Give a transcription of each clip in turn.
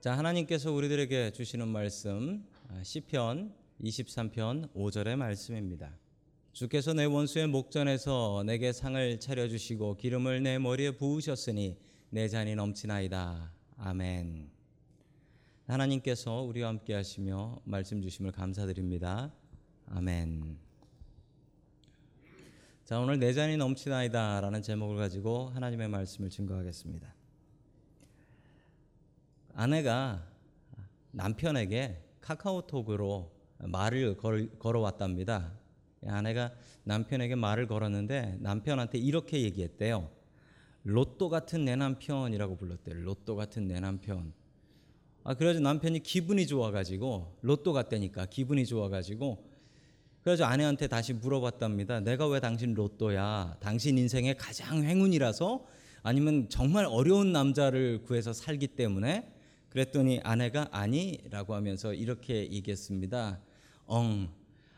자, 하나님께서 우리들에게 주시는 말씀 아, 시편 23편 5절의 말씀입니다. 주께서 내 원수의 목전에서 내게 상을 차려 주시고 기름을 내 머리에 부으셨으니 내 잔이 넘치나이다. 아멘. 하나님께서 우리와 함께 하시며 말씀 주심을 감사드립니다. 아멘. 자, 오늘 내 잔이 넘치나이다라는 제목을 가지고 하나님의 말씀을 증거하겠습니다. 아내가 남편에게 카카오톡으로 말을 걸, 걸어왔답니다. 아내가 남편에게 말을 걸었는데 남편한테 이렇게 얘기했대요. 로또 같은 내 남편이라고 불렀대요. 로또 같은 내 남편. 아 그래서 남편이 기분이 좋아가지고 로또 같다니까 기분이 좋아가지고 그래서 아내한테 다시 물어봤답니다. 내가 왜 당신 로또야? 당신 인생의 가장 행운이라서 아니면 정말 어려운 남자를 구해서 살기 때문에 그랬더니 아내가 아니라고 하면서 이렇게 얘기했습니다. 엉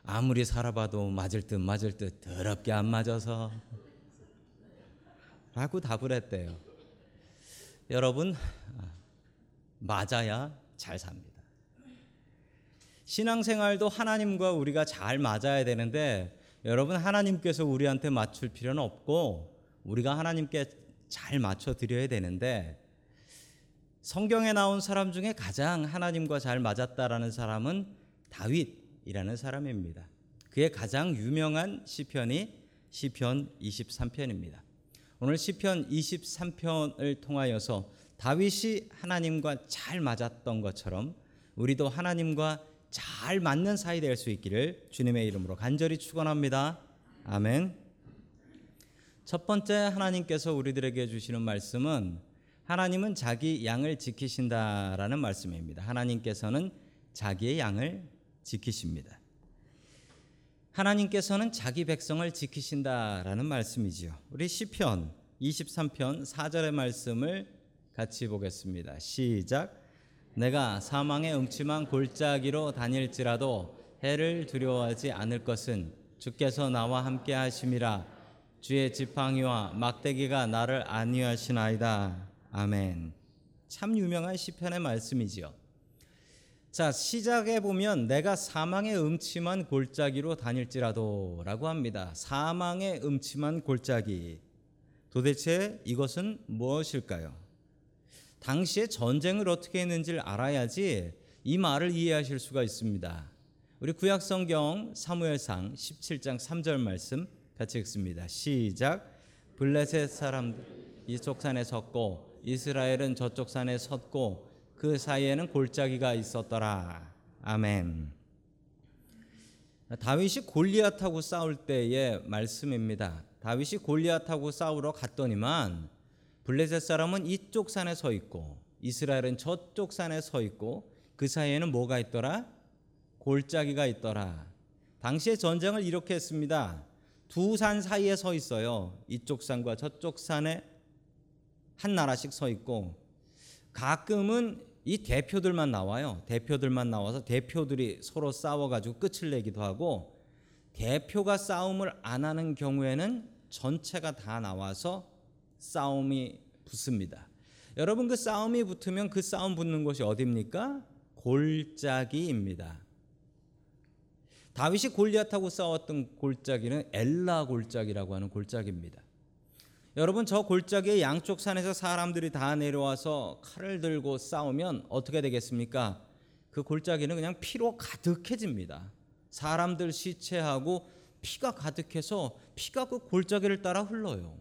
아무리 살아봐도 맞을 듯 맞을 듯 더럽게 안 맞아서 라고 답을 했대요. 여러분 맞아야 잘 삽니다. 신앙생활도 하나님과 우리가 잘 맞아야 되는데 여러분 하나님께서 우리한테 맞출 필요는 없고 우리가 하나님께 잘 맞춰 드려야 되는데 성경에 나온 사람 중에 가장 하나님과 잘 맞았다라는 사람은 다윗이라는 사람입니다. 그의 가장 유명한 시편이 시편 23편입니다. 오늘 시편 23편을 통하여서 다윗이 하나님과 잘 맞았던 것처럼 우리도 하나님과 잘 맞는 사이 될 수 있기를 주님의 이름으로 간절히 축원합니다. 아멘. 첫 번째 하나님께서 우리들에게 주시는 말씀은 하나님은 자기 양을 지키신다라는 말씀입니다. 하나님께서는 자기의 양을 지키십니다. 하나님께서는 자기 백성을 지키신다라는 말씀이지요. 우리 시편 23편 4절의 말씀을 같이 보겠습니다. 시작. 내가 사망의 음침한 골짜기로 다닐지라도 해를 두려워하지 않을 것은 주께서 나와 함께 하심이라 주의 지팡이와 막대기가 나를 안위하시나이다. 아멘. 참 유명한 시편의 말씀이지요. 자, 시작에 보면 내가 사망의 음침한 골짜기로 다닐지라도라고 합니다. 사망의 음침한 골짜기. 도대체 이것은 무엇일까요? 당시에 전쟁을 어떻게 했는지를 알아야지 이 말을 이해하실 수가 있습니다. 우리 구약 성경 사무엘상 17장 3절 말씀 같이 읽습니다. 시작. 블레셋 사람들 이쪽 산에 섰고 이스라엘은 저쪽 산에 섰고 그 사이에는 골짜기가 있었더라. 아멘. 다윗이 골리앗하고 싸울 때의 말씀입니다. 다윗이 골리앗하고 싸우러 갔더니만 블레셋 사람은 이쪽 산에 서 있고 이스라엘은 저쪽 산에 서 있고 그 사이에는 뭐가 있더라? 골짜기가 있더라. 당시의 전쟁을 이렇게 했습니다. 두 산 사이에 서 있어요. 이쪽 산과 저쪽 산에 한 나라씩 서 있고 가끔은 이 대표들만 나와요. 대표들만 나와서 대표들이 서로 싸워가지고 끝을 내기도 하고 대표가 싸움을 안 하는 경우에는 전체가 다 나와서 싸움이 붙습니다. 여러분 그 싸움이 붙으면 그 싸움 붙는 곳이 어디입니까? 골짜기입니다. 다윗이 골리앗하고 싸웠던 골짜기는 엘라 골짜기라고 하는 골짜기입니다. 여러분 저 골짜기의 양쪽 산에서 사람들이 다 내려와서 칼을 들고 싸우면 어떻게 되겠습니까? 그 골짜기는 그냥 피로 가득해집니다. 사람들 시체하고 피가 가득해서 피가 그 골짜기를 따라 흘러요.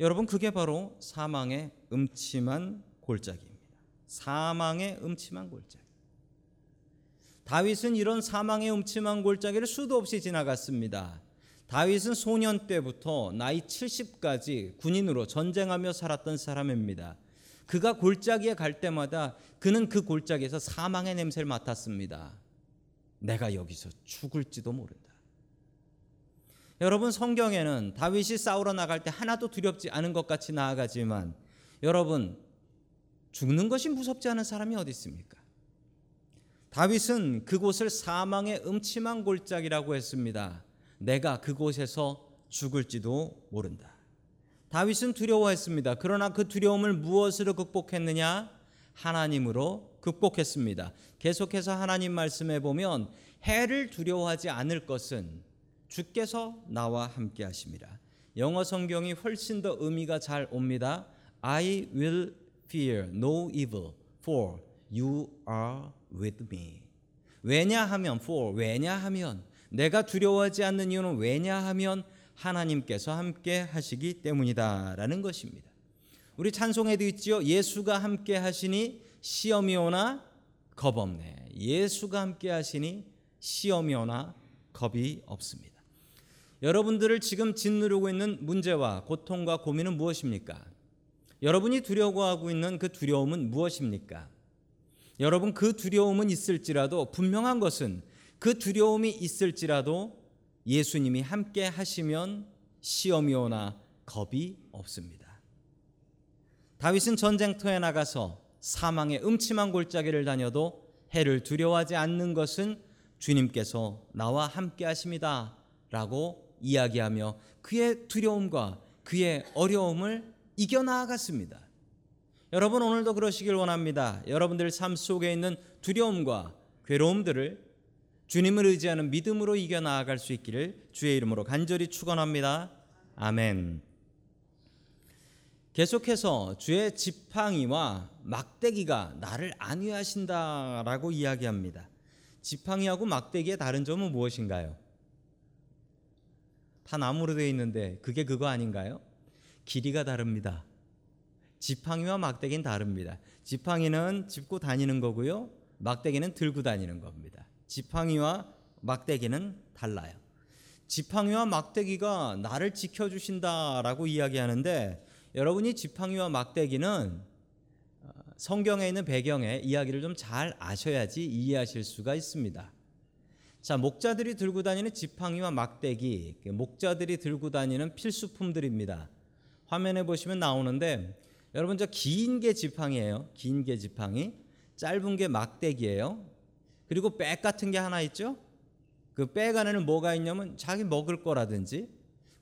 여러분 그게 바로 사망의 음침한 골짜기입니다. 사망의 음침한 골짜기. 다윗은 이런 사망의 음침한 골짜기를 수도 없이 지나갔습니다. 다윗은 소년 때부터 나이 70까지 군인으로 전쟁하며 살았던 사람입니다. 그가 골짜기에 갈 때마다 그는 그 골짜기에서 사망의 냄새를 맡았습니다. 내가 여기서 죽을지도 모른다. 여러분 성경에는 다윗이 싸우러 나갈 때 하나도 두렵지 않은 것 같이 나아가지만 여러분 죽는 것이 무섭지 않은 사람이 어디 있습니까? 다윗은 그곳을 사망의 음침한 골짜기라고 했습니다. 내가 그곳에서 죽을지도 모른다. 다윗은 두려워했습니다. 그러나 그 두려움을 무엇으로 극복했느냐? 하나님으로 극복했습니다. 계속해서 하나님 말씀에 보면 해를 두려워하지 않을 것은 주께서 나와 함께 하심이라. 영어 성경이 훨씬 더 의미가 잘 옵니다. I will fear no evil for you are with me. 왜냐하면 for 왜냐하면 내가 두려워하지 않는 이유는 왜냐하면 하나님께서 함께 하시기 때문이다라는 것입니다. 우리 찬송에도 있지요. 예수가 함께 하시니 시험이 오나 겁 없네. 예수가 함께 하시니 시험이 오나 겁이 없습니다. 여러분들을 지금 짓누르고 있는 문제와 고통과 고민은 무엇입니까? 여러분이 두려워하고 있는 그 두려움은 무엇입니까? 여러분 그 두려움은 있을지라도 분명한 것은 그 두려움이 있을지라도 예수님이 함께 하시면 시험이 오나 겁이 없습니다. 다윗은 전쟁터에 나가서 사망의 음침한 골짜기를 다녀도 해를 두려워하지 않는 것은 주님께서 나와 함께 하십니다. 라고 이야기하며 그의 두려움과 그의 어려움을 이겨나갔습니다. 여러분 오늘도 그러시길 원합니다. 여러분들 삶 속에 있는 두려움과 괴로움들을 주님을 의지하는 믿음으로 이겨나갈 수 있기를 주의 이름으로 간절히 축원합니다. 아멘. 계속해서 주의 지팡이와 막대기가 나를 안위하신다라고 이야기합니다. 지팡이하고 막대기의 다른 점은 무엇인가요? 다 나무로 되어 있는데 그게 그거 아닌가요? 길이가 다릅니다. 지팡이와 막대기는 다릅니다. 지팡이는 짚고 다니는 거고요. 막대기는 들고 다니는 겁니다. 지팡이와 막대기는 달라요. 지팡이와 막대기가 나를 지켜주신다라고 이야기하는데 여러분이 지팡이와 막대기는 어, 성경에 있는 배경의 이야기를 좀 잘 아셔야지 이해하실 수가 있습니다. 자, 목자들이 들고 다니는 지팡이와 막대기, 목자들이 들고 다니는 필수품들입니다. 화면에 보시면 나오는데 여러분 저 긴 게 지팡이에요. 긴 게 지팡이. 짧은 게 막대기예요. 그리고 백 같은 게 하나 있죠. 그 백 안에는 뭐가 있냐면 자기 먹을 거라든지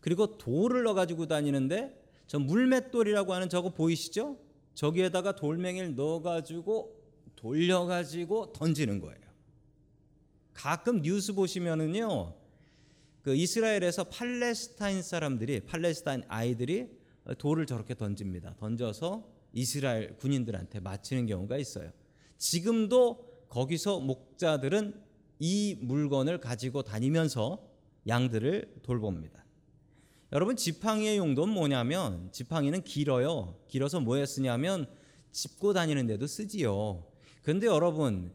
그리고 돌을 넣어 가지고 다니는데 저 물맷돌이라고 하는 저거 보이시죠? 저기에다가 돌멩이를 넣어 가지고 돌려 가지고 던지는 거예요. 가끔 뉴스 보시면은요. 그 이스라엘에서 팔레스타인 사람들이 팔레스타인 아이들이 돌을 저렇게 던집니다. 던져서 이스라엘 군인들한테 맞히는 경우가 있어요. 지금도 거기서 목자들은 이 물건을 가지고 다니면서 양들을 돌봅니다. 여러분 지팡이의 용도는 뭐냐면 지팡이는 길어요. 길어서 뭐에 쓰냐면 짚고 다니는데도 쓰지요. 그런데 여러분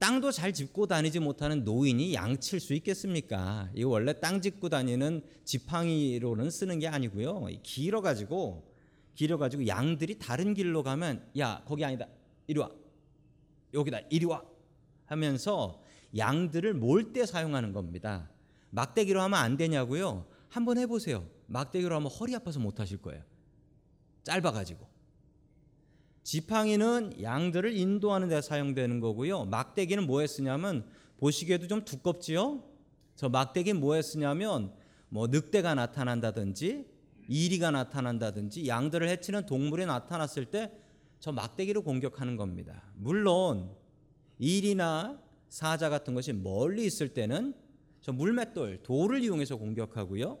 땅도 잘 짚고 다니지 못하는 노인이 양칠 수 있겠습니까? 이거 원래 땅 짚고 다니는 지팡이로는 쓰는 게 아니고요. 길어 가지고 길어 가지고 양들이 다른 길로 가면 야 거기 아니다 이리 와 여기다 이리 와 하면서 양들을 몰 때 사용하는 겁니다. 막대기로 하면 안 되냐고요? 한번 해보세요. 막대기로 하면 허리 아파서 못 하실 거예요. 짧아가지고. 지팡이는 양들을 인도하는 데 사용되는 거고요. 막대기는 뭐에 쓰냐면 보시기에도 좀 두껍지요. 저 막대기 뭐에 쓰냐면 뭐 늑대가 나타난다든지 이리가 나타난다든지 양들을 해치는 동물이 나타났을 때 저 막대기로 공격하는 겁니다. 물론 일이나 사자 같은 것이 멀리 있을 때는 저 물맷돌 돌을 이용해서 공격하고요.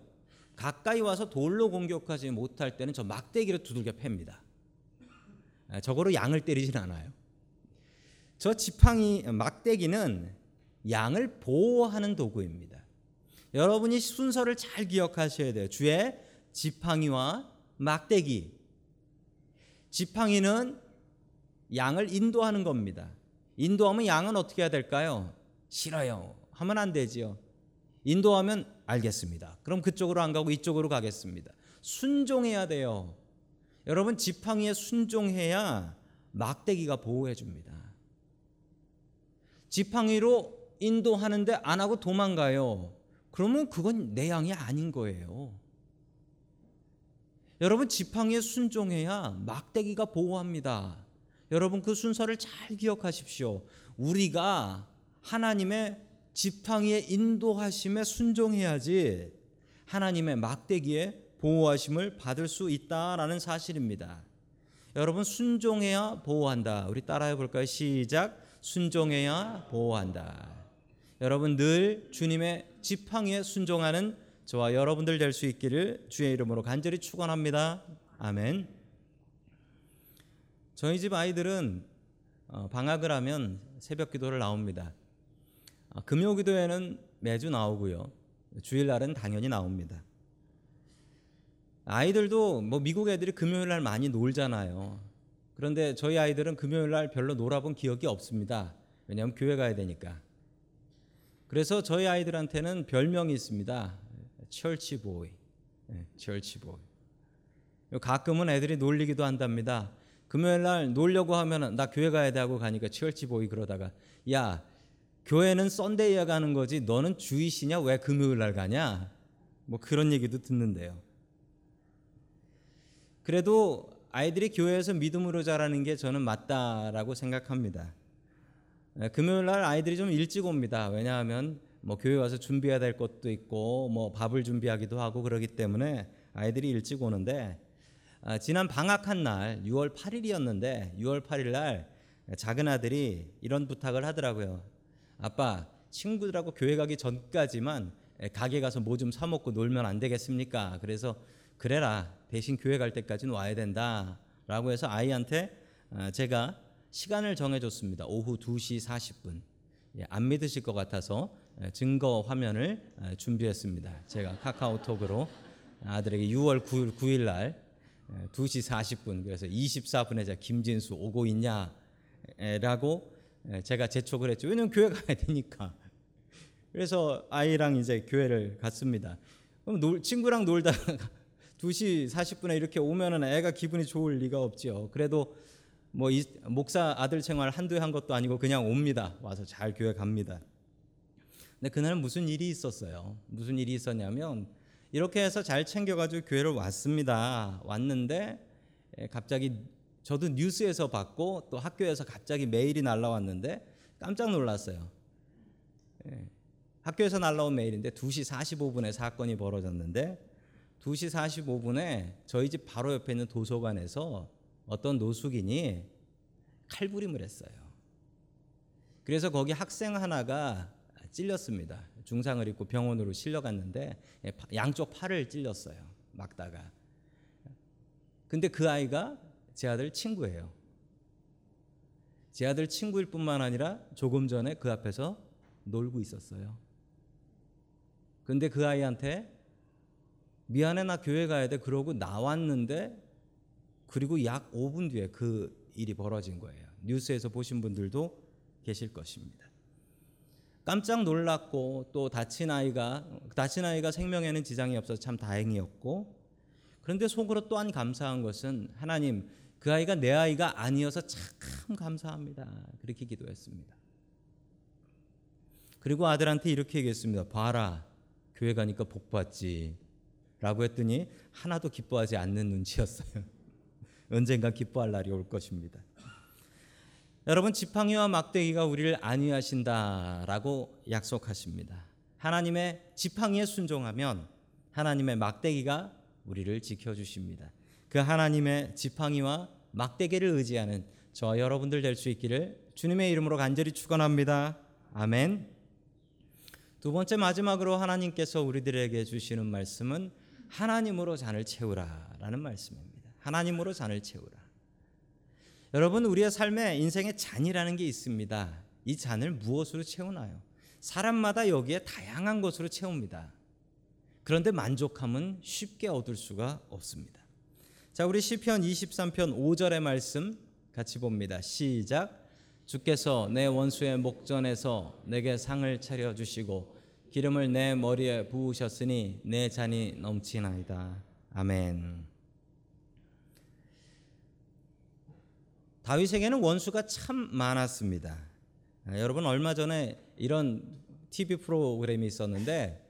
가까이 와서 돌로 공격하지 못할 때는 저 막대기로 두들겨 팹니다. 아, 저거로 양을 때리진 않아요. 저 지팡이 막대기는 양을 보호하는 도구입니다. 여러분이 순서를 잘 기억하셔야 돼요. 주의 지팡이와 막대기. 지팡이는 양을 인도하는 겁니다. 인도하면 양은 어떻게 해야 될까요? 싫어요. 하면 안 되지요. 인도하면 알겠습니다. 그럼 그쪽으로 안 가고 이쪽으로 가겠습니다. 순종해야 돼요. 여러분 지팡이에 순종해야 막대기가 보호해 줍니다. 지팡이로 인도하는데 안 하고 도망가요. 그러면 그건 내 양이 아닌 거예요. 여러분 지팡이에 순종해야 막대기가 보호합니다. 여러분 그 순서를 잘 기억하십시오. 우리가 하나님의 지팡이에 인도하심에 순종해야지 하나님의 막대기에 보호하심을 받을 수 있다라는 사실입니다. 여러분 순종해야 보호한다. 우리 따라해 볼까요? 시작. 순종해야 보호한다. 여러분 늘 주님의 지팡이에 순종하는 저와 여러분들 될 수 있기를 주의 이름으로 간절히 축원합니다. 아멘. 저희 집 아이들은 어, 방학을 하면 새벽 기도를 나옵니다. 아, 금요 기도에는 매주 나오고요. 주일날은 당연히 나옵니다. 아이들도 뭐 미국 애들이 금요일 날 많이 놀잖아요. 그런데 저희 아이들은 금요일 날 별로 놀아본 기억이 없습니다. 왜냐하면 교회 가야 되니까. 그래서 저희 아이들한테는 별명이 있습니다. 철치 보이. 철치 보이. 가끔은 애들이 놀리기도 한답니다. 금요일 날 놀려고 하면은 나 교회 가야 돼 하고 가니까 철치 보이 그러다가 야 교회는 썬데이에 가는 거지 너는 주이시냐 왜 금요일 날 가냐 뭐 그런 얘기도 듣는데요. 그래도 아이들이 교회에서 믿음으로 자라는 게 저는 맞다라고 생각합니다. 네, 금요일 날 아이들이 좀 일찍 옵니다. 왜냐하면 뭐 교회 와서 준비해야 될 것도 있고 뭐 밥을 준비하기도 하고 그러기 때문에 아이들이 일찍 오는데 아, 지난 방학한 날 6월 8일이었는데 6월 8일 날 작은 아들이 이런 부탁을 하더라고요. 아빠 친구들하고 교회 가기 전까지만 가게 가서 뭐 좀 사 먹고 놀면 안 되겠습니까? 그래서 그래라 대신 교회 갈 때까지는 와야 된다라고 해서 아이한테 아, 제가 시간을 정해줬습니다. 오후 2시 40분. 예, 안 믿으실 것 같아서 증거 화면을 준비했습니다. 제가 카카오톡으로 아들에게 6월 9일, 9일 날 2시 40분 그래서 24분에 제가 김진수 오고 있냐라고 제가 재촉을 했죠. 왜냐면 교회 가야 되니까. 그래서 아이랑 이제 교회를 갔습니다. 그럼 놀, 친구랑 놀다가 2시 40분에 이렇게 오면은 애가 기분이 좋을 리가 없지요. 그래도 뭐 이, 목사 아들 생활 한두 해한 것도 아니고 그냥 옵니다. 와서 잘 교회 갑니다. 근데 그날은 무슨 일이 있었어요. 무슨 일이 있었냐면 이렇게 해서 잘 챙겨가지고 교회를 왔습니다. 왔는데 갑자기 저도 뉴스에서 봤고 또 학교에서 갑자기 메일이 날라왔는데 깜짝 놀랐어요. 학교에서 날라온 메일인데 2시 45분에 사건이 벌어졌는데 2시 45분에 저희 집 바로 옆에 있는 도서관에서 어떤 노숙인이 칼부림을 했어요. 그래서 거기 학생 하나가 찔렸습니다. 중상을 입고 병원으로 실려갔는데 예, 양쪽 팔을 찔렸어요. 막다가. 근데 그 아이가 제 아들 친구예요. 제 아들 친구일 뿐만 아니라 조금 전에 그 앞에서 놀고 있었어요. 근데 그 아이한테 미안해 나 교회 가야 돼 그러고 나왔는데 그리고 약 5분 뒤에 그 일이 벌어진 거예요. 뉴스에서 보신 분들도 계실 것입니다. 깜짝 놀랐고 또 다친 아이가 다친 아이가 생명에는 지장이 없어서 참 다행이었고 그런데 속으로 또한 감사한 것은 하나님 그 아이가 내 아이가 아니어서 참 감사합니다. 그렇게 기도했습니다. 그리고 아들한테 이렇게 얘기했습니다. 봐라 교회 가니까 복 받지. 라고 했더니 하나도 기뻐하지 않는 눈치였어요. 언젠가 기뻐할 날이 올 것입니다. 여러분 지팡이와 막대기가 우리를 안위하신다라고 약속하십니다. 하나님의 지팡이에 순종하면 하나님의 막대기가 우리를 지켜 주십니다. 그 하나님의 지팡이와 막대기를 의지하는 저와 여러분들 될 수 있기를 주님의 이름으로 간절히 축원합니다. 아멘. 두 번째 마지막으로 하나님께서 우리들에게 주시는 말씀은 하나님으로 잔을 채우라라는 말씀입니다. 하나님으로 잔을 채우라. 여러분 우리의 삶에 인생의 잔이라는 게 있습니다. 이 잔을 무엇으로 채우나요? 사람마다 여기에 다양한 것으로 채웁니다. 그런데 만족함은 쉽게 얻을 수가 없습니다. 자, 우리 시편 23편 5절의 말씀 같이 봅니다. 시작. 주께서 내 원수의 목전에서 내게 상을 차려 주시고 기름을 내 머리에 부으셨으니 내 잔이 넘치나이다. 아멘. 다윗에게는 원수가 참 많았습니다. 아, 여러분 얼마 전에 이런 TV 프로그램이 있었는데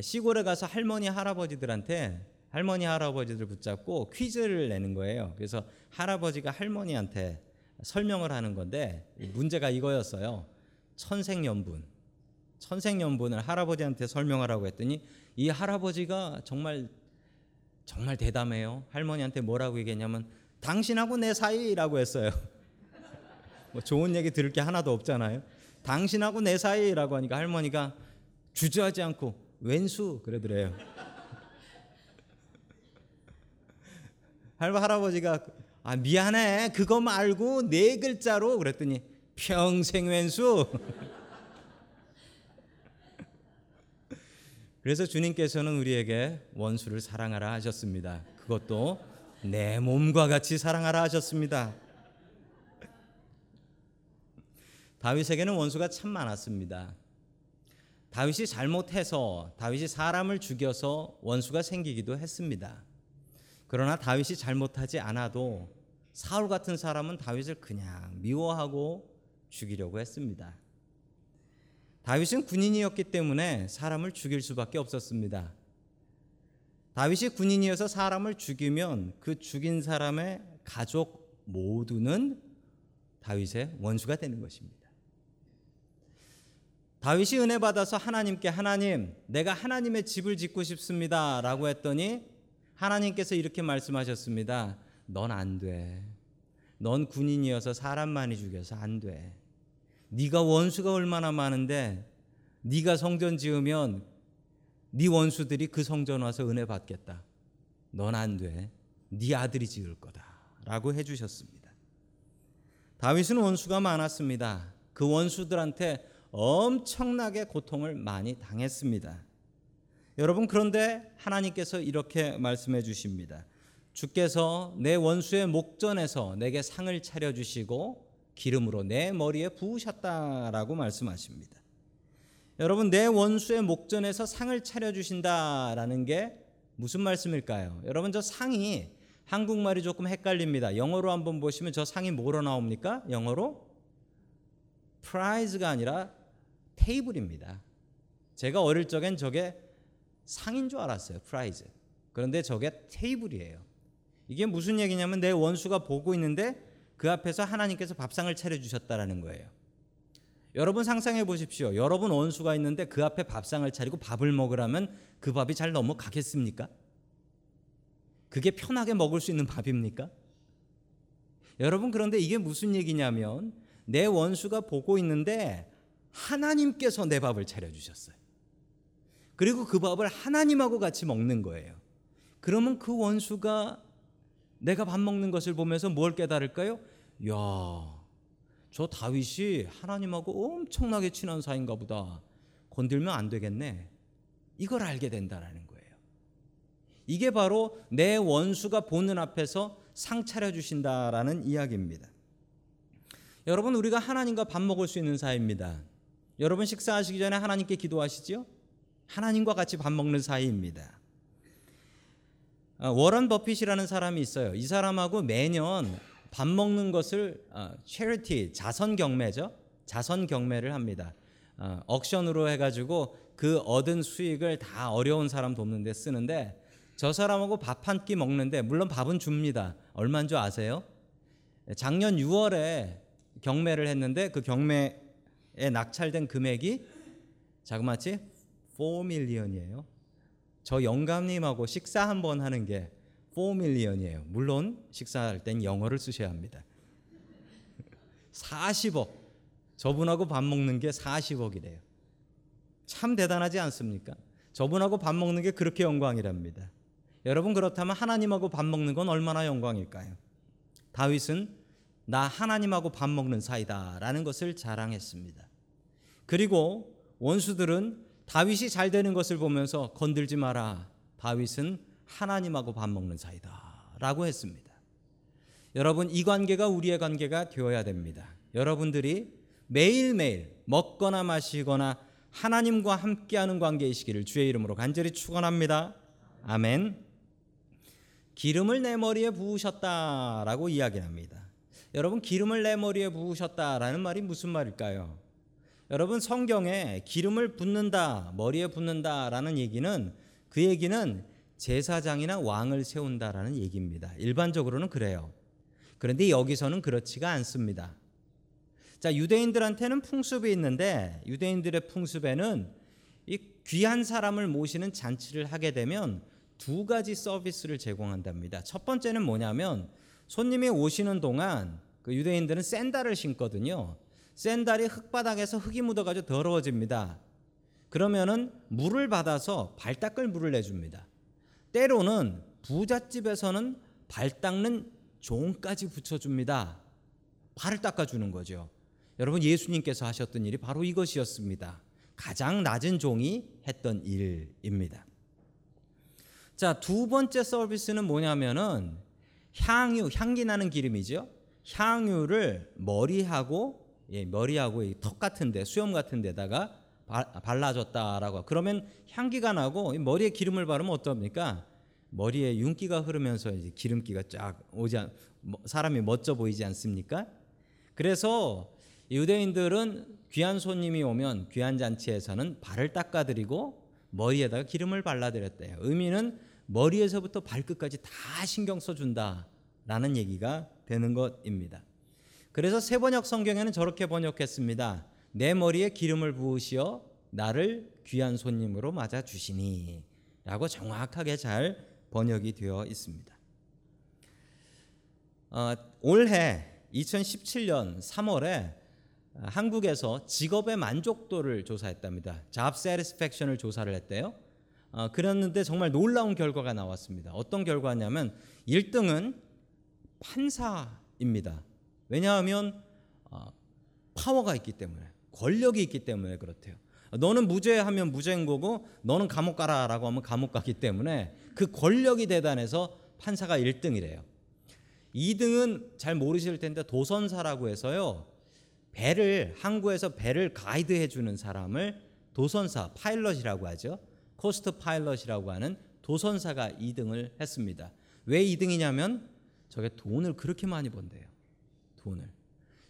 시골에 가서 할머니 할아버지들한테 할머니 할아버지들 붙잡고 퀴즈를 내는 거예요. 그래서 할아버지가 할머니한테 설명을 하는 건데 문제가 이거였어요. 천생연분. 천생연분을 할아버지한테 설명하라고 했더니 이 할아버지가 정말 정말 대담해요. 할머니한테 뭐라고 얘기했냐면 당신하고 내 사이라고 했어요. 뭐 좋은 얘기 들을 게 하나도 없잖아요. 당신하고 내 사이라고 하니까 할머니가 주저하지 않고 왼수 그러더래요. 할아버지가 아 미안해 그거 말고 네 글자로 그랬더니 평생 왼수. 그래서 주님께서는 우리에게 원수를 사랑하라 하셨습니다. 그것도 내 몸과 같이 사랑하라 하셨습니다. 다윗에게는 원수가 참 많았습니다. 다윗이 잘못해서 다윗이 사람을 죽여서 원수가 생기기도 했습니다. 그러나 다윗이 잘못하지 않아도 사울 같은 사람은 다윗을 그냥 미워하고 죽이려고 했습니다. 다윗은 군인이었기 때문에 사람을 죽일 수밖에 없었습니다. 다윗이 군인이어서 사람을 죽이면 그 죽인 사람의 가족 모두는 다윗의 원수가 되는 것입니다. 다윗이 은혜 받아서 하나님께 하나님, 내가 하나님의 집을 짓고 싶습니다라고 했더니 하나님께서 이렇게 말씀하셨습니다. 넌 안 돼. 넌 군인이어서 사람 많이 죽여서 안 돼. 네가 원수가 얼마나 많은데 네가 성전 지으면 네 원수들이 그 성전 와서 은혜 받겠다. 넌 안 돼. 네 아들이 지을 거다라고 해 주셨습니다. 다윗은 원수가 많았습니다. 그 원수들한테 엄청나게 고통을 많이 당했습니다. 여러분 그런데 하나님께서 이렇게 말씀해 주십니다. 주께서 내 원수의 목전에서 내게 상을 차려 주시고 기름으로 내 머리에 부으셨다라고 말씀하십니다. 여러분 내 원수의 목전에서 상을 차려 주신다라는 게 무슨 말씀일까요? 여러분 저 상이 한국말이 조금 헷갈립니다. 영어로 한번 보시면 저 상이 뭐로 나옵니까? 영어로 프라이즈가 아니라 테이블입니다. 제가 어릴 적엔 저게 상인 줄 알았어요. prize. 그런데 저게 테이블이에요. 이게 무슨 얘기냐면 내 원수가 보고 있는데 그 앞에서 하나님께서 밥상을 차려 주셨다라는 거예요. 여러분 상상해 보십시오. 여러분 원수가 있는데 그 앞에 밥상을 차리고 밥을 먹으라면 그 밥이 잘 넘어가겠습니까? 그게 편하게 먹을 수 있는 밥입니까? 여러분 그런데 이게 무슨 얘기냐면 내 원수가 보고 있는데 하나님께서 내 밥을 차려 주셨어요. 그리고 그 밥을 하나님하고 같이 먹는 거예요. 그러면 그 원수가 내가 밥 먹는 것을 보면서 뭘 깨달을까요? 야, 저 다윗이 하나님하고 엄청나게 친한 사이인가 보다. 건들면 안 되겠네. 이걸 알게 된다라는 거예요. 이게 바로 내 원수가 보는 앞에서 상 차려 주신다라는 이야기입니다. 여러분 우리가 하나님과 밥 먹을 수 있는 사이입니다. 여러분 식사하시기 전에 하나님께 기도하시지요? 하나님과 같이 밥 먹는 사이입니다. 어, 워런 버핏이라는 사람이 있어요. 이 사람하고 매년 밥 먹는 것을 어, 자선 경매죠. 자선 경매를 합니다. 어, 억션으로 해가지고 그 얻은 수익을 다 어려운 사람 돕는 데 쓰는데 저 사람하고 밥 한 끼 먹는데 물론 밥은 줍니다. 얼마인 줄 아세요? 작년 6월에 경매를 했는데 그 경매 낙찰된 금액이 자그마치 4밀리언이에요. 저 영감님하고 식사 한 번 하는 게 4밀리언이에요. 물론 식사할 땐 영어를 쓰셔야 합니다. 40억. 저분하고 밥 먹는 게 40억이래요. 참 대단하지 않습니까? 저분하고 밥 먹는 게 그렇게 영광이랍니다. 여러분 그렇다면 하나님하고 밥 먹는 건 얼마나 영광일까요? 다윗은 나 하나님하고 밥 먹는 사이다라는 것을 자랑했습니다. 그리고 원수들은 다윗이 잘 되는 것을 보면서 건들지 마라. 다윗은 하나님하고 밥 먹는 사이다 라고 했습니다. 여러분 이 관계가 우리의 관계가 되어야 됩니다. 여러분들이 매일매일 먹거나 마시거나 하나님과 함께하는 관계이시기를 주의 이름으로 간절히 축원합니다. 아멘. 기름을 내 머리에 부으셨다라고 이야기합니다. 여러분 기름을 내 머리에 부으셨다라는 말이 무슨 말일까요? 여러분 성경에 기름을 붓는다, 머리에 붓는다라는 얘기는 그 얘기는 제사장이나 왕을 세운다라는 얘기입니다. 일반적으로는 그래요. 그런데 여기서는 그렇지가 않습니다. 자, 유대인들한테는 풍습이 있는데 유대인들의 풍습에는 이 귀한 사람을 모시는 잔치를 하게 되면 두 가지 서비스를 제공한답니다. 첫 번째는 뭐냐면 손님이 오시는 동안 그 유대인들은 샌달을 신거든요. 샌달이 흙바닥에서 흙이 묻어가지고 더러워집니다. 그러면은 물을 받아서 발 닦을 물을 내줍니다. 때로는 부잣집에서는 발 닦는 종까지 붙여줍니다. 발을 닦아주는 거죠. 여러분 예수님께서 하셨던 일이 바로 이것이었습니다. 가장 낮은 종이 했던 일입니다. 자, 두 번째 서비스는 뭐냐면은 향유, 향기 나는 기름이죠. 향유를 머리하고 예, 머리하고 이턱 같은 데 수염 같은 데다가 발라줬다라고. 그러면 향기가 나고 머리에 기름을 바르면 어떻습니까? 머리에 윤기가 흐르면서 이제 기름기가 쫙 오지 않, 사람이 멋져 보이지 않습니까? 그래서 유대인들은 귀한 손님이 오면 귀한 잔치에서는 발을 닦아드리고 머리에다가 기름을 발라드렸대요. 의미는 머리에서부터 발끝까지 다 신경 써준다라는 얘기가 되는 것입니다. 그래서 세번역 성경에는 저렇게 번역했습니다. 내 머리에 기름을 부으시어 나를 귀한 손님으로 맞아 주시니 라고 정확하게 잘 번역이 되어 있습니다. 어, 올해 2017년 3월에 한국에서 직업의 만족도를 조사했답니다. Job Satisfaction을 조사를 했대요. 어, 그랬는데 정말 놀라운 결과가 나왔습니다. 어떤 결과냐면 1등은 판사입니다. 왜냐하면 어, 파워가 있기 때문에 권력이 있기 때문에 그렇대요. 너는 무죄하면 무죄인 거고 너는 감옥 가라라고 하면 감옥 가기 때문에 그 권력이 대단해서 판사가 1등이래요. 2등은 잘 모르실 텐데 도선사라고 해서요. 배를 항구에서 배를 가이드해 주는 사람을 도선사 파일럿이라고 하죠. coast pilot이라고 하는 도선사가 2등을 했습니다. 왜 2등이냐면 저게 돈을 그렇게 많이 번대요. 돈을.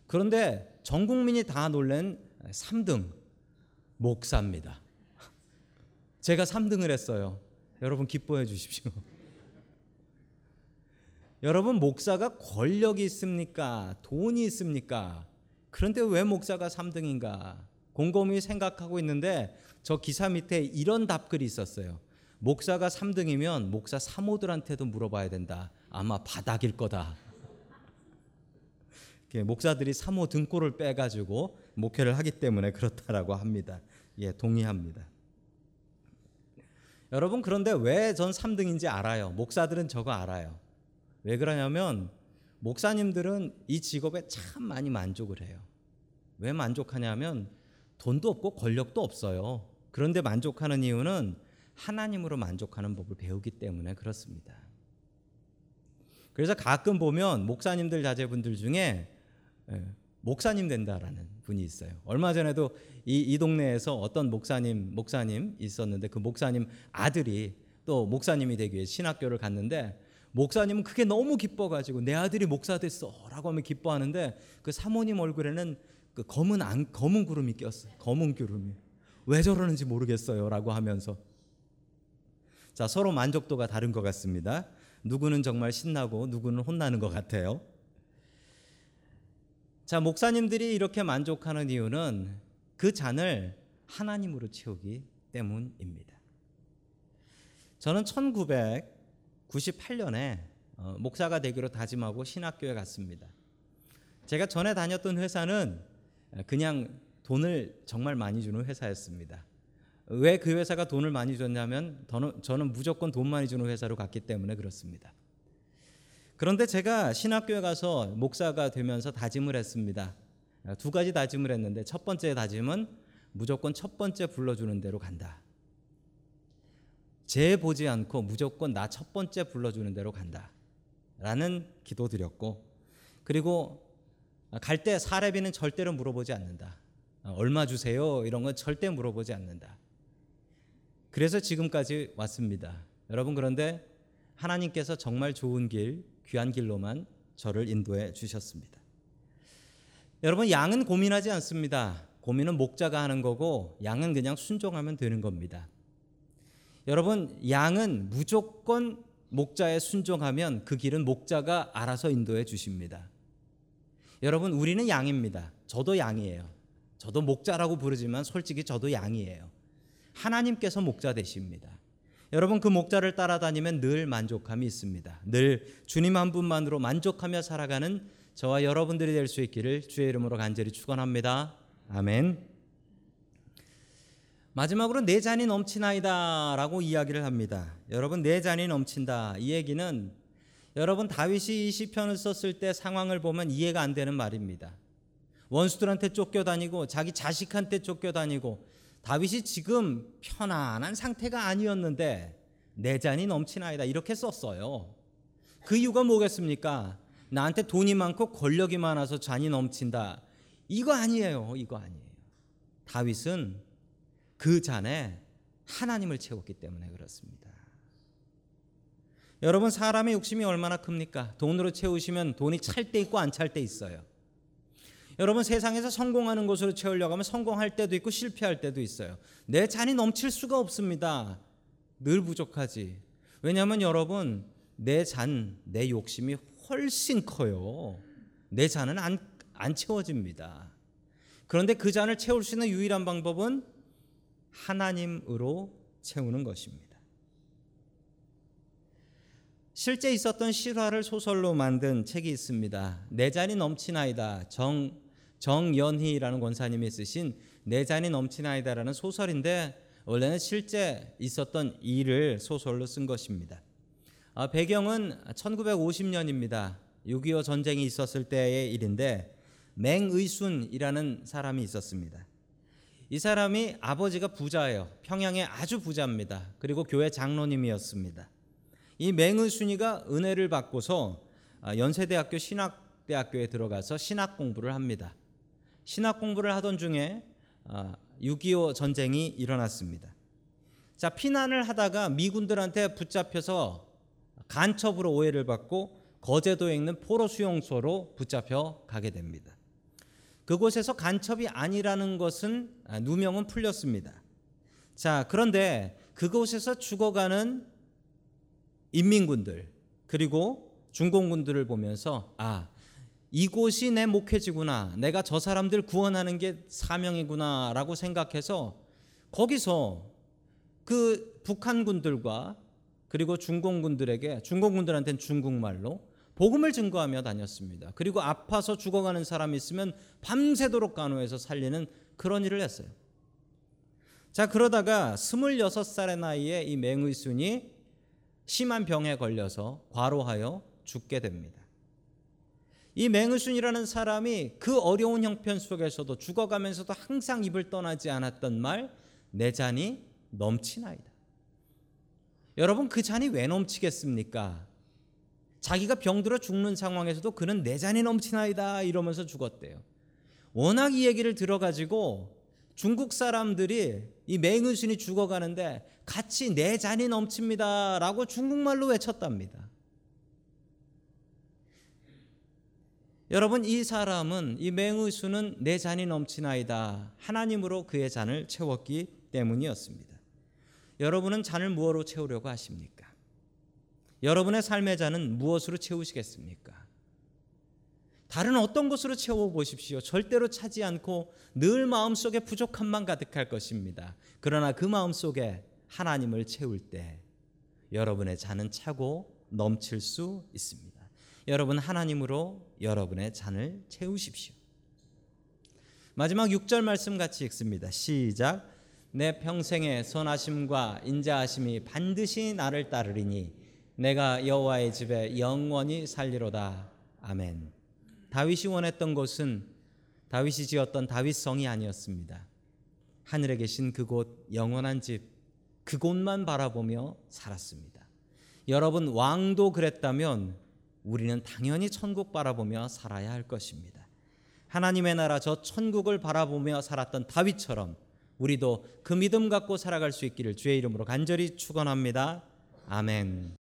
그런데 전 국민이 다 놀란 3등 목사입니다. 제가 3등을 했어요. 여러분 기뻐해 주십시오. 여러분 목사가 권력이 있습니까? 돈이 있습니까? 그런데 왜 목사가 3등인가? 곰곰이 생각하고 있는데 저 기사 밑에 이런 답글이 있었어요. 목사가 3등이면 목사 사모들한테도 물어봐야 된다. 아마 바닥일 거다. 목사들이 사모 등골을 빼가지고 목회를 하기 때문에 그렇다라고 합니다. 예, 동의합니다. 여러분 그런데 왜 전 3등인지 알아요. 목사들은 저거 알아요. 왜 그러냐면 목사님들은 이 직업에 참 많이 만족을 해요. 왜 만족하냐면 돈도 없고 권력도 없어요. 그런데 만족하는 이유는 하나님으로 만족하는 법을 배우기 때문에 그렇습니다. 그래서 가끔 보면 목사님들 자제분들 중에 예, 목사님 된다라는 분이 있어요. 얼마 전에도 이, 이 동네에서 어떤 목사님 목사님 있었는데 그 목사님 아들이 또 목사님이 되기 위해 신학교를 갔는데 목사님은 그게 너무 기뻐가지고 내 아들이 목사 됐어라고 하면 기뻐하는데 그 사모님 얼굴에는 그 검은 안, 검은 구름이 꼈어요. 검은 구름이 왜 저러는지 모르겠어요라고 하면서 자 서로 만족도가 다른 것 같습니다. 누구는 정말 신나고 누구는 혼나는 것 같아요. 자 목사님들이 이렇게 만족하는 이유는 그 잔을 하나님으로 채우기 때문입니다. 저는 1998년에 어, 목사가 되기로 다짐하고 신학교에 갔습니다. 제가 전에 다녔던 회사는 그냥 돈을 정말 많이 주는 회사였습니다. 왜 그 회사가 돈을 많이 줬냐면 저는 무조건 돈 많이 주는 회사로 갔기 때문에 그렇습니다. 그런데 제가 신학교에 가서 목사가 되면서 다짐을 했습니다. 두 가지 다짐을 했는데 첫 번째 다짐은 무조건 첫 번째 불러주는 대로 간다. 재 보지 않고 무조건 나 첫 번째 불러주는 대로 간다. 라는 기도 드렸고 그리고 갈 때 사례비는 절대로 물어보지 않는다. 얼마 주세요? 이런 건 절대 물어보지 않는다. 그래서 지금까지 왔습니다. 여러분 그런데 하나님께서 정말 좋은 길, 귀한 길로만 저를 인도해 주셨습니다. 여러분 양은 고민하지 않습니다. 고민은 목자가 하는 거고 양은 그냥 순종하면 되는 겁니다. 여러분 양은 무조건 목자에 순종하면 그 길은 목자가 알아서 인도해 주십니다. 여러분 우리는 양입니다. 저도 양이에요. 저도 목자라고 부르지만 솔직히 저도 양이에요. 하나님께서 목자 되십니다. 여러분 그 목자를 따라다니면 늘 만족함이 있습니다. 늘 주님 한 분만으로 만족하며 살아가는 저와 여러분들이 될 수 있기를 주의 이름으로 간절히 축원합니다. 아멘. 마지막으로 내 잔이 넘치나이다라고 이야기를 합니다. 여러분 내 잔이 넘친다. 이 얘기는 여러분 다윗이 이 시편을 썼을 때 상황을 보면 이해가 안 되는 말입니다. 원수들한테 쫓겨다니고 자기 자식한테 쫓겨다니고 다윗이 지금 편안한 상태가 아니었는데 내 잔이 넘치나이다 이렇게 썼어요. 그 이유가 뭐겠습니까? 나한테 돈이 많고 권력이 많아서 잔이 넘친다. 이거 아니에요. 이거 아니에요. 다윗은 그 잔에 하나님을 채웠기 때문에 그렇습니다. 여러분 사람의 욕심이 얼마나 큽니까? 돈으로 채우시면 돈이 찰 때 있고 안 찰 때 있어요. 여러분 세상에서 성공하는 것으로 채우려고 하면 성공할 때도 있고 실패할 때도 있어요. 내 잔이 넘칠 수가 없습니다. 늘 부족하지. 왜냐하면 여러분 내 잔, 내 욕심이 훨씬 커요. 내 잔은 안, 안 채워집니다. 그런데 그 잔을 채울 수 있는 유일한 방법은 하나님으로 채우는 것입니다. 실제 있었던 실화를 소설로 만든 책이 있습니다. 내 잔이 넘치나이다. 정 정연희라는 권사님이 쓰신 내 잔이 넘치나이다라는 소설인데 원래는 실제 있었던 일을 소설로 쓴 것입니다. 아, 배경은 1950년입니다. 6.25 전쟁이 있었을 때의 일인데 맹의순이라는 사람이 있었습니다. 이 사람이 아버지가 부자예요. 평양의 아주 부자입니다. 그리고 교회 장로님이었습니다. 이 맹의순이가 은혜를 받고서 아, 연세대학교 신학대학교에 들어가서 신학 공부를 합니다. 신학 공부를 하던 중에 6.25 전쟁이 일어났습니다. 자, 피난을 하다가 미군들한테 붙잡혀서 간첩으로 오해를 받고 거제도에 있는 포로 수용소로 붙잡혀 가게 됩니다. 그곳에서 간첩이 아니라는 것은 누명은 풀렸습니다. 자, 그런데 그곳에서 죽어가는 인민군들 그리고 중공군들을 보면서 아, 이곳이 내 목회지구나. 내가 저 사람들 구원하는 게 사명이구나라고 생각해서 거기서 그 북한군들과 그리고 중공군들에게 중공군들한테는 중국말로 복음을 증거하며 다녔습니다. 그리고 아파서 죽어가는 사람이 있으면 밤새도록 간호해서 살리는 그런 일을 했어요. 자, 그러다가 26살의 나이에 이 맹의순이 심한 병에 걸려서 과로하여 죽게 됩니다. 이 맹의순이라는 사람이 그 어려운 형편 속에서도 죽어가면서도 항상 입을 떠나지 않았던 말, 내 잔이 넘치나이다. 여러분 그 잔이 왜 넘치겠습니까? 자기가 병들어 죽는 상황에서도 그는 내 잔이 넘치나이다 이러면서 죽었대요. 워낙 이 얘기를 들어가지고 중국 사람들이 이 맹의순이 죽어가는데 같이 내 잔이 넘칩니다라고 중국말로 외쳤답니다. 여러분 이 사람은 이 맹의 수는 내 잔이 넘치나이다 하나님으로 그의 잔을 채웠기 때문이었습니다. 여러분은 잔을 무엇으로 채우려고 하십니까? 여러분의 삶의 잔은 무엇으로 채우시겠습니까? 다른 어떤 것으로 채워 보십시오. 절대로 차지 않고 늘 마음속에 부족함만 가득할 것입니다. 그러나 그 마음속에 하나님을 채울 때 여러분의 잔은 차고 넘칠 수 있습니다. 여러분 하나님으로 여러분의 잔을 채우십시오. 마지막 6절 말씀 같이 읽습니다. 시작. 내 평생의 선하심과 인자하심이 반드시 나를 따르리니 내가 여호와의 집에 영원히 살리로다. 아멘. 다윗이 원했던 곳은 다윗이 지었던 다윗 성이 아니었습니다. 하늘에 계신 그곳 영원한 집 그곳만 바라보며 살았습니다. 여러분 왕도 그랬다면 우리는 당연히 천국 바라보며 살아야 할 것입니다. 하나님의 나라 저 천국을 바라보며 살았던 다윗처럼 우리도 그 믿음 갖고 살아갈 수 있기를 주의 이름으로 간절히 축원합니다. 아멘.